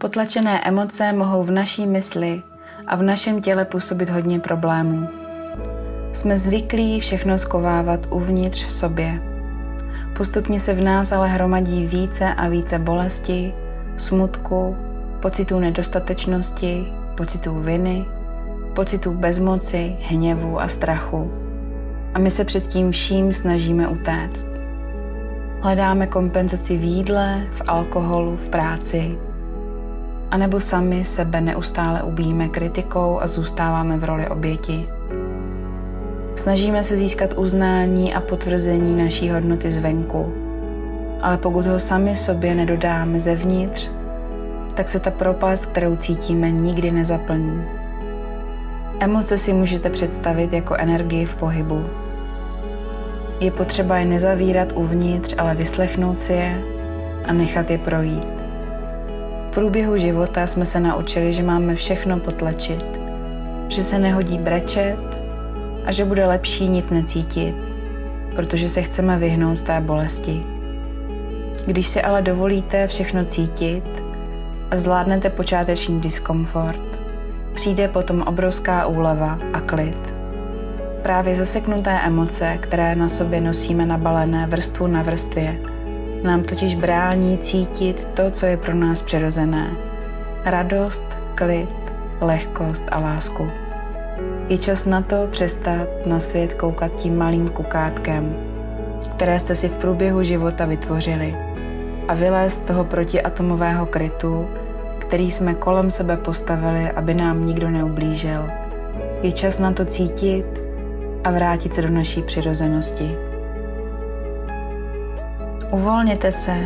Potlačené emoce mohou v naší mysli a v našem těle působit hodně problémů. Jsme zvyklí všechno skovávat uvnitř v sobě. Postupně se v nás ale hromadí více a více bolesti, smutku, pocitů nedostatečnosti, pocitů viny, pocitů bezmoci, hněvu a strachu. A my se před tím vším snažíme utéct. Hledáme kompenzaci v jídle, v alkoholu, v práci, a nebo sami sebe neustále ubíjíme kritikou a zůstáváme v roli oběti. Snažíme se získat uznání a potvrzení naší hodnoty zvenku, ale pokud ho sami sobě nedodáme zevnitř, tak se ta propast, kterou cítíme, nikdy nezaplní. Emoce si můžete představit jako energii v pohybu. Je potřeba je nezavírat uvnitř, ale vyslechnout si je a nechat je projít. Průběhu života jsme se naučili, že máme všechno potlačit, že se nehodí brečet a že bude lepší nic necítit, protože se chceme vyhnout té bolesti. Když si ale dovolíte všechno cítit a zvládnete počáteční diskomfort, přijde potom obrovská úleva a klid. Právě zaseknuté emoce, které na sobě nosíme nabalené vrstvu na vrstvě, nám totiž brání cítit to, co je pro nás přirozené. Radost, klid, lehkost a lásku. Je čas na to přestat na svět koukat tím malým kukátkem, které jste si v průběhu života vytvořili a vylézt z toho protiatomového krytu, který jsme kolem sebe postavili, aby nám nikdo neublížil. Je čas na to cítit a vrátit se do naší přirozenosti. Uvolněte se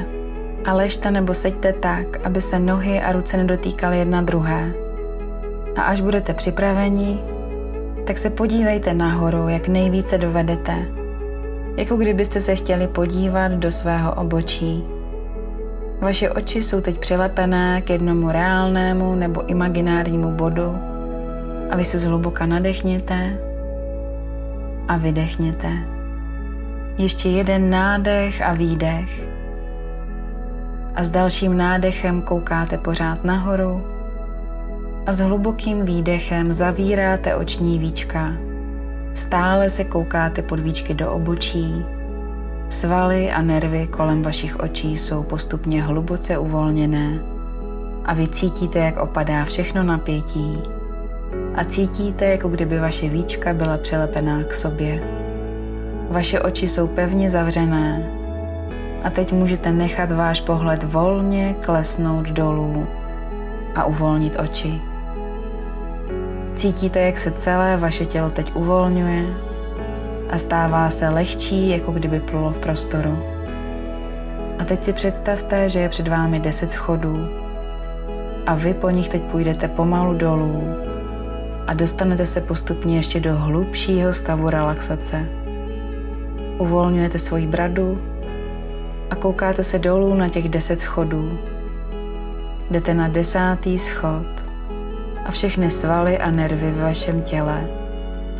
a ležte nebo seďte tak, aby se nohy a ruce nedotýkaly jedna druhé. A až budete připraveni, tak se podívejte nahoru, jak nejvíce dovedete. Jako kdybyste se chtěli podívat do svého obočí. Vaše oči jsou teď přilepené k jednomu reálnému nebo imaginárnímu bodu a vy se zhluboka nadechněte a vydechněte. Ještě jeden nádech a výdech. A s dalším nádechem koukáte pořád nahoru a s hlubokým výdechem zavíráte oční víčka. Stále se koukáte pod víčky do obočí. Svaly a nervy kolem vašich očí jsou postupně hluboce uvolněné a vy cítíte, jak opadá všechno napětí a cítíte, jako kdyby vaše víčka byla přelepená k sobě. Vaše oči jsou pevně zavřené a teď můžete nechat váš pohled volně klesnout dolů a uvolnit oči. Cítíte, jak se celé vaše tělo teď uvolňuje a stává se lehčí, jako kdyby plulo v prostoru. A teď si představte, že je před vámi deset schodů a vy po nich teď půjdete pomalu dolů a dostanete se postupně ještě do hlubšího stavu relaxace. Uvolňujete svoji bradu a koukáte se dolů na těch deset schodů. Jdete na desátý schod a všechny svaly a nervy v vašem těle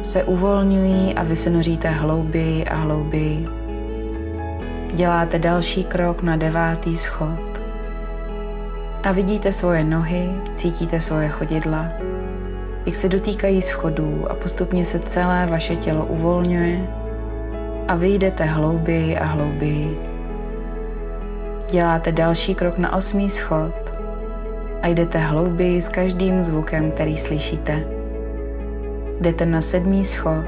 se uvolňují a vy se noříte hlouběji a hlouběji. Děláte další krok na devátý schod a vidíte svoje nohy, cítíte svoje chodidla, jak se dotýkají schodů a postupně se celé vaše tělo uvolňuje a vy jdete hlouběji a hlouběji. Děláte další krok na osmý schod a jdete hlouběji s každým zvukem, který slyšíte. Jdete na sedmý schod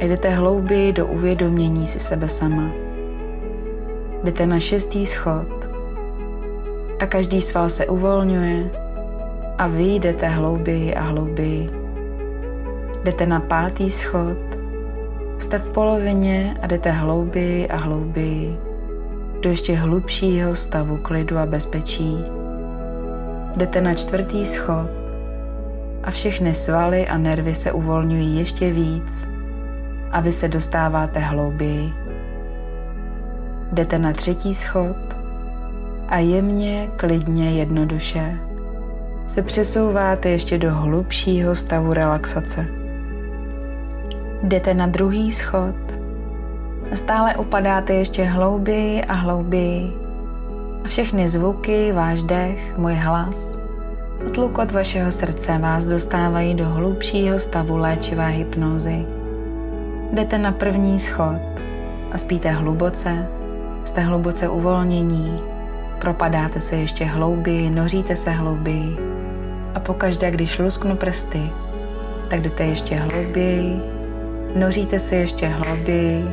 a jdete hlouběji do uvědomění si sebe sama. Jdete na šestý schod a každý sval se uvolňuje a vy jdete hlouběji a hlouběji. Jdete na pátý schod Jste v polovině a jdete hlouběji a hlouběji do ještě hlubšího stavu klidu a bezpečí. Jdete na čtvrtý schod a všechny svaly a nervy se uvolňují ještě víc a vy se dostáváte hlouběji. Jdete na třetí schod a jemně, klidně, jednoduše se přesouváte ještě do hlubšího stavu relaxace. Jdete na druhý schod. Stále upadáte ještě hlouběji a hlouběji. A všechny zvuky, váš dech, můj hlas, tlukot vašeho srdce vás dostávají do hlubšího stavu léčivé hypnózy. Jdete na první schod a spíte hluboce, jste hluboce uvolnění, propadáte se ještě hlouběji, noříte se hlouběji a pokaždé, když lusknu prsty, tak jdete ještě hlouběji, noříte se ještě hlouběji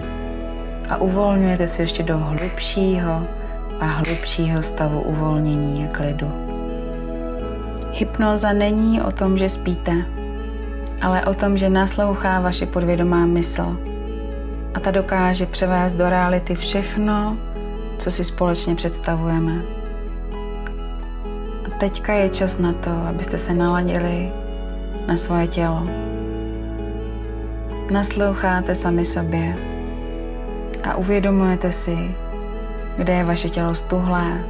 a uvolňujete se ještě do hlubšího a hlubšího stavu uvolnění a klidu. Hypnoza není o tom, že spíte, ale o tom, že naslouchá vaše podvědomá mysl a ta dokáže převést do reality všechno, co si společně představujeme. A teďka je čas na to, abyste se naladili na svoje tělo. Nasloucháte sami sobě a uvědomujete si, kde je vaše tělo stuhlé,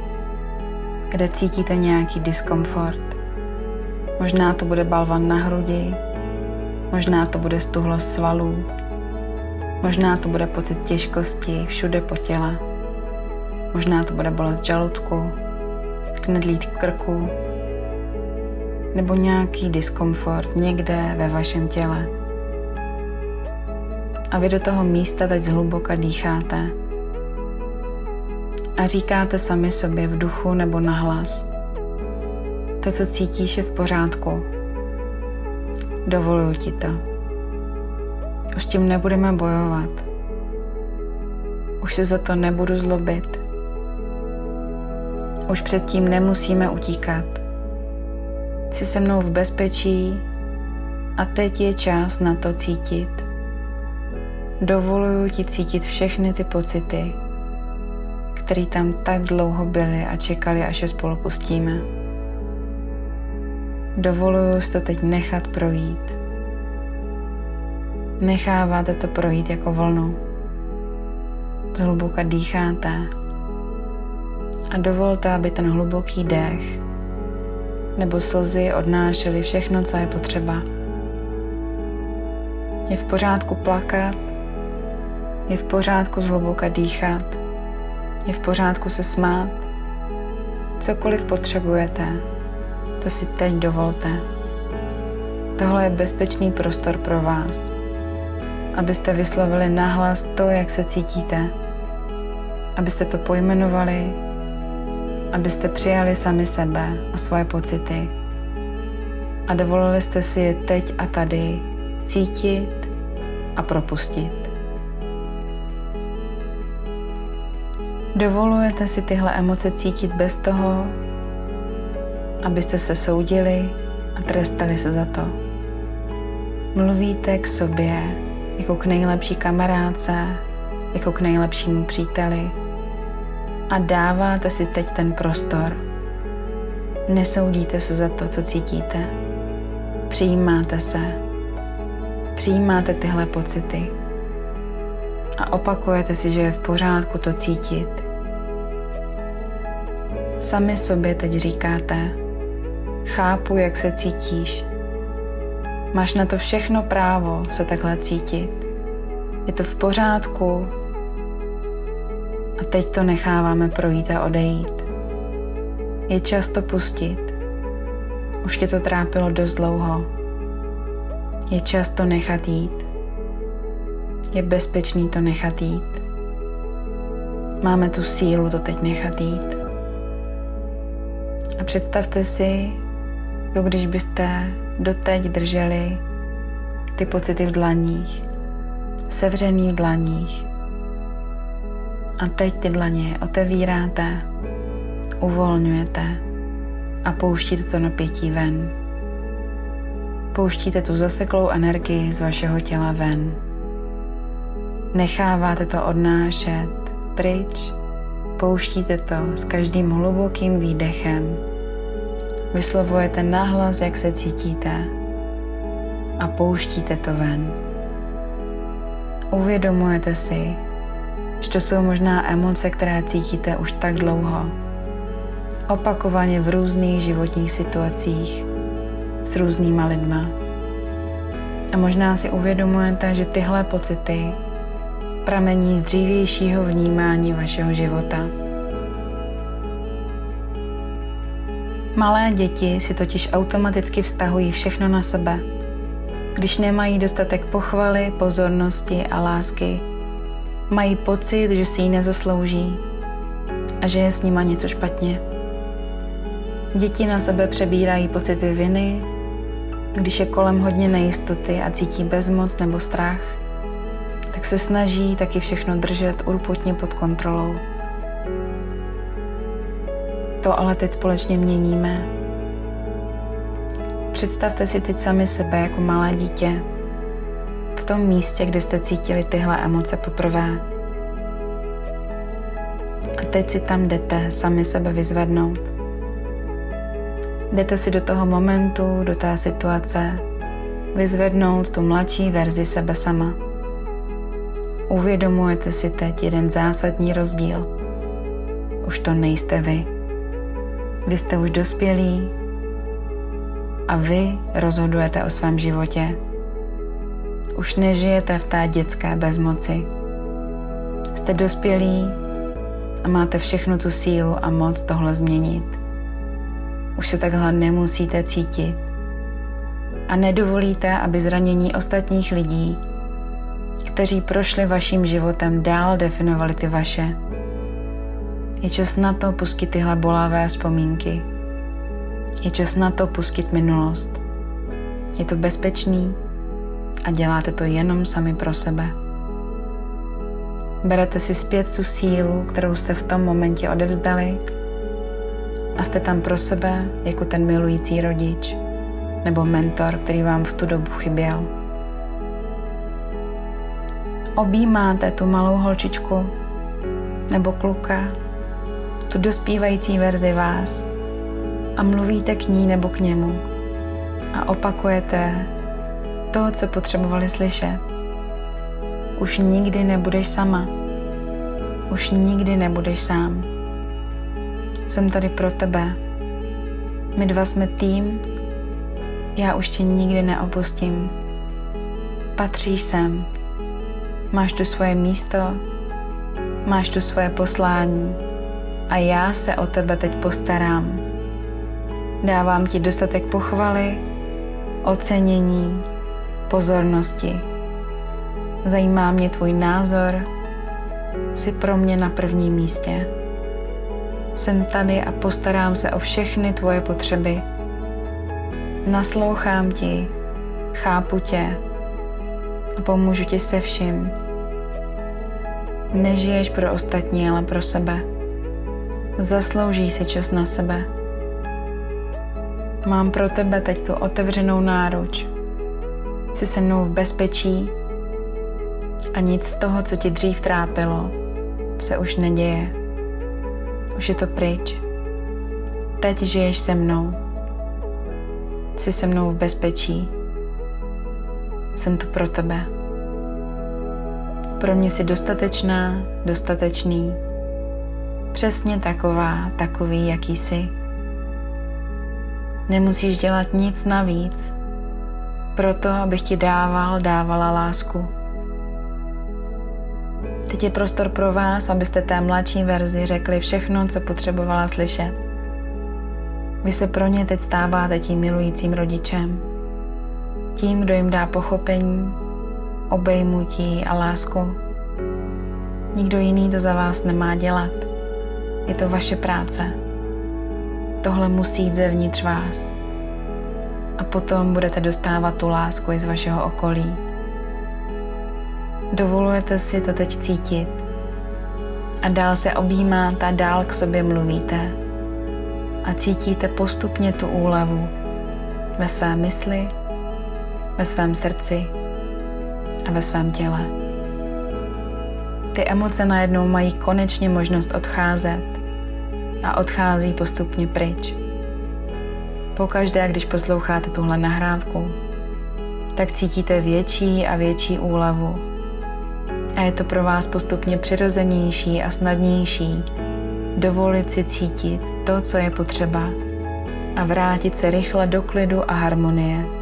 kde cítíte nějaký diskomfort. Možná to bude balvan na hrudi, možná to bude stuhlost svalů, možná to bude pocit těžkosti všude po těle, možná to bude bolest žaludku, knedlít krku, nebo nějaký diskomfort někde ve vašem těle. A vy do toho místa teď zhluboka dýcháte a říkáte sami sobě v duchu nebo nahlas. To, co cítíš, je v pořádku. Dovoluju ti to. Už tím nebudeme bojovat. Už se za to nebudu zlobit. Už předtím nemusíme utíkat. Jsi se mnou v bezpečí a teď je čas na to cítit. Dovoluju ti cítit všechny ty pocity, které tam tak dlouho byly a čekali, až je spolu pustíme. Dovoluju si to teď nechat projít. Necháváte to projít jako vlnu. Zhluboka dýcháte a dovolte, aby ten hluboký dech nebo slzy odnášely všechno, co je potřeba. Je v pořádku plakat, je v pořádku zhluboka dýchat, je v pořádku se smát. Cokoliv potřebujete, to si teď dovolte. Tohle je bezpečný prostor pro vás, abyste vyslovili nahlas to, jak se cítíte, abyste to pojmenovali, abyste přijali sami sebe a svoje pocity a dovolili jste si je teď a tady cítit a propustit. Dovolujete si tyhle emoce cítit bez toho, abyste se soudili a trestali se za to. Mluvíte k sobě jako k nejlepší kamarádce, jako k nejlepšímu příteli a dáváte si teď ten prostor. Nesoudíte se za to, co cítíte. Přijímáte se. Přijímáte tyhle pocity. A opakujete si, že je v pořádku to cítit. Sami sobě teď říkáte, Chápu, jak se cítíš. Máš na to všechno právo se takhle cítit. Je to v pořádku. A teď to necháváme projít a odejít. Je čas to pustit. Už tě to trápilo dost dlouho. Je čas to nechat jít. Je bezpečný to nechat jít. Máme tu sílu to teď nechat jít. A představte si, jako když byste doteď drželi ty pocity v dlaních, sevřený v dlaních. A teď ty dlaně otevíráte, uvolňujete a pouštíte to napětí ven. Pouštíte tu zaseklou energii z vašeho těla ven. Necháváte to odnášet pryč, pouštíte to s každým hlubokým výdechem Vyslovujete nahlas, jak se cítíte a pouštíte to ven. Uvědomujete si, že to jsou možná emoce, které cítíte už tak dlouho. Opakovaně v různých životních situacích s různýma lidma. A možná si uvědomujete, že tyhle pocity pramení z dřívějšího vnímání vašeho života. Malé děti si totiž automaticky vztahují všechno na sebe. Když nemají dostatek pochvaly, pozornosti a lásky, mají pocit, že si ji nezaslouží a že je s nima něco špatně. Děti na sebe přebírají pocity viny, když je kolem hodně nejistoty a cítí bezmoc nebo strach, tak se snaží taky všechno držet urputně pod kontrolou. To ale teď společně měníme. Představte si teď sami sebe jako malé dítě. V tom místě, kde jste cítili tyhle emoce poprvé. A teď si tam jdete sami sebe vyzvednout. Jdete si do toho momentu, do té situace, vyzvednout tu mladší verzi sebe sama. Uvědomujete si teď jeden zásadní rozdíl. Už to nejste vy. Vy jste už dospělí a vy rozhodujete o svém životě. Už nežijete v té dětské bezmoci. Jste dospělí a máte všechnu tu sílu a moc tohle změnit. Už se takhle nemusíte cítit. A nedovolíte, aby zranění ostatních lidí, kteří prošli vaším životem, dál definovali ty vaše. Je čas na to pustit tyhle bolavé vzpomínky. Je čas na to pustit minulost. Je to bezpečný a děláte to jenom sami pro sebe. Berete si zpět tu sílu, kterou jste v tom momentě odevzdali a jste tam pro sebe jako ten milující rodič nebo mentor, který vám v tu dobu chyběl. Objímáte tu malou holčičku nebo kluka, tu dospívající verzi vás a mluvíte k ní nebo k němu a opakujete to, co potřebovali slyšet. Už nikdy nebudeš sama. Už nikdy nebudeš sám. Jsem tady pro tebe. My dva jsme tým. Já už tě nikdy neopustím. Patříš sem. Máš tu svoje místo. Máš tu svoje poslání a já se o tebe teď postarám. Dávám ti dostatek pochvaly, ocenění, pozornosti. Zajímá mě tvůj názor, jsi pro mě na prvním místě. Jsem tady a postarám se o všechny tvoje potřeby. Naslouchám ti, chápu tě a pomůžu ti se vším. Nežiješ pro ostatní, ale pro sebe. Zaslouží si čas na sebe. Mám pro tebe teď tu otevřenou náruč. Jsi se mnou v bezpečí a nic z toho, co ti dřív trápilo, se už neděje. Už je to pryč. Teď žiješ se mnou. Jsi se mnou v bezpečí. Jsem tu pro tebe. Pro mě jsi dostatečná, dostatečný přesně taková, takový, jaký jsi. Nemusíš dělat nic navíc, proto abych ti dával, dávala lásku. Teď je prostor pro vás, abyste té mladší verzi řekli všechno, co potřebovala slyšet. Vy se pro ně teď stáváte tím milujícím rodičem. Tím, kdo jim dá pochopení, obejmutí a lásku. Nikdo jiný to za vás nemá dělat. Je to vaše práce. Tohle musí jít zevnitř vás. A potom budete dostávat tu lásku i z vašeho okolí. Dovolujete si to teď cítit. A dál se objímáte a dál k sobě mluvíte. A cítíte postupně tu úlevu ve své mysli, ve svém srdci a ve svém těle. Ty emoce najednou mají konečně možnost odcházet a odchází postupně pryč. Pokaždé, když posloucháte tuhle nahrávku, tak cítíte větší a větší úlevu. A je to pro vás postupně přirozenější a snadnější dovolit si cítit to, co je potřeba a vrátit se rychle do klidu a harmonie.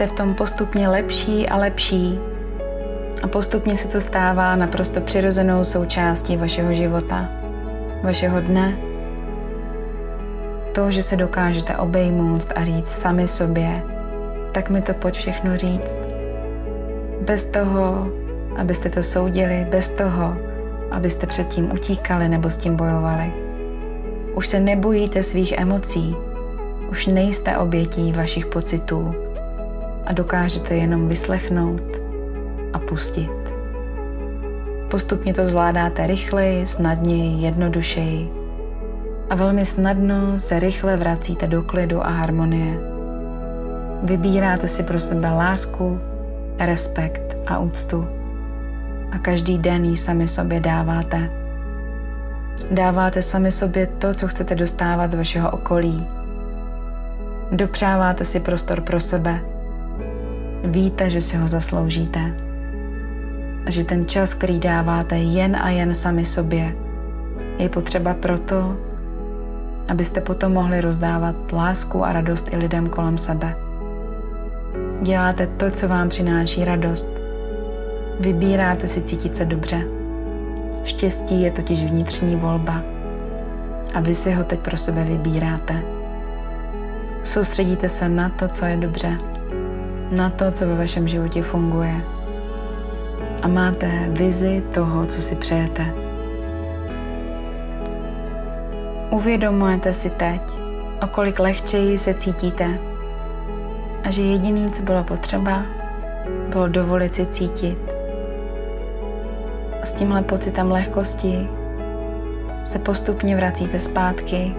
Jste v tom postupně lepší a lepší a postupně se to stává naprosto přirozenou součástí vašeho života. vašeho dne, to, že se dokážete obejmout a říct sami sobě, tak mi to pojď všechno říct. Bez toho, abyste to soudili, bez toho, abyste předtím utíkali nebo s tím bojovali. Už se nebojíte svých emocí, už nejste obětí vašich pocitů a dokážete jenom vyslechnout a pustit. Postupně to zvládáte rychleji, snadněji, jednodušeji a velmi snadno se rychle vracíte do klidu a harmonie. Vybíráte si pro sebe lásku, respekt a úctu a každý den ji sami sobě dáváte. Dáváte sami sobě to, co chcete dostávat z vašeho okolí. Dopřáváte si prostor pro sebe. Víte, že si ho zasloužíte. A že ten čas, který dáváte jen a jen sami sobě, je potřeba proto, abyste potom mohli rozdávat lásku a radost i lidem kolem sebe. Děláte to, co vám přináší radost. Vybíráte si cítit se dobře. Štěstí je totiž vnitřní volba a vy si ho teď pro sebe vybíráte. Soustředíte se na to, co je dobře, na to, co ve vašem životě funguje a máte vizi toho, co si přejete. Uvědomujete si teď, o kolik lehčeji se cítíte a že jediný, co bylo potřeba, bylo dovolit si cítit. A s tímhle pocitem lehkosti se postupně vracíte zpátky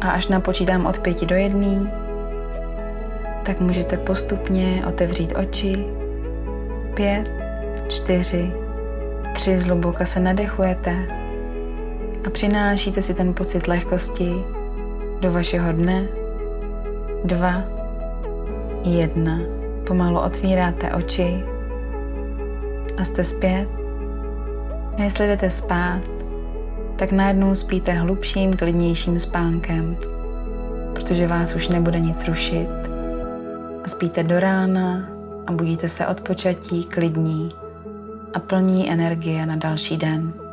a až napočítám od pěti do jedné, tak můžete postupně otevřít oči. Pět, čtyři, tři, zhluboka se nadechujete a přinášíte si ten pocit lehkosti do vašeho dne. Dva, jedna. Pomalu otvíráte oči a jste zpět. A jestli jdete spát, tak najednou spíte hlubším, klidnějším spánkem, protože vás už nebude nic rušit. Spíte do rána a budíte se odpočatí, klidní a plní energie na další den.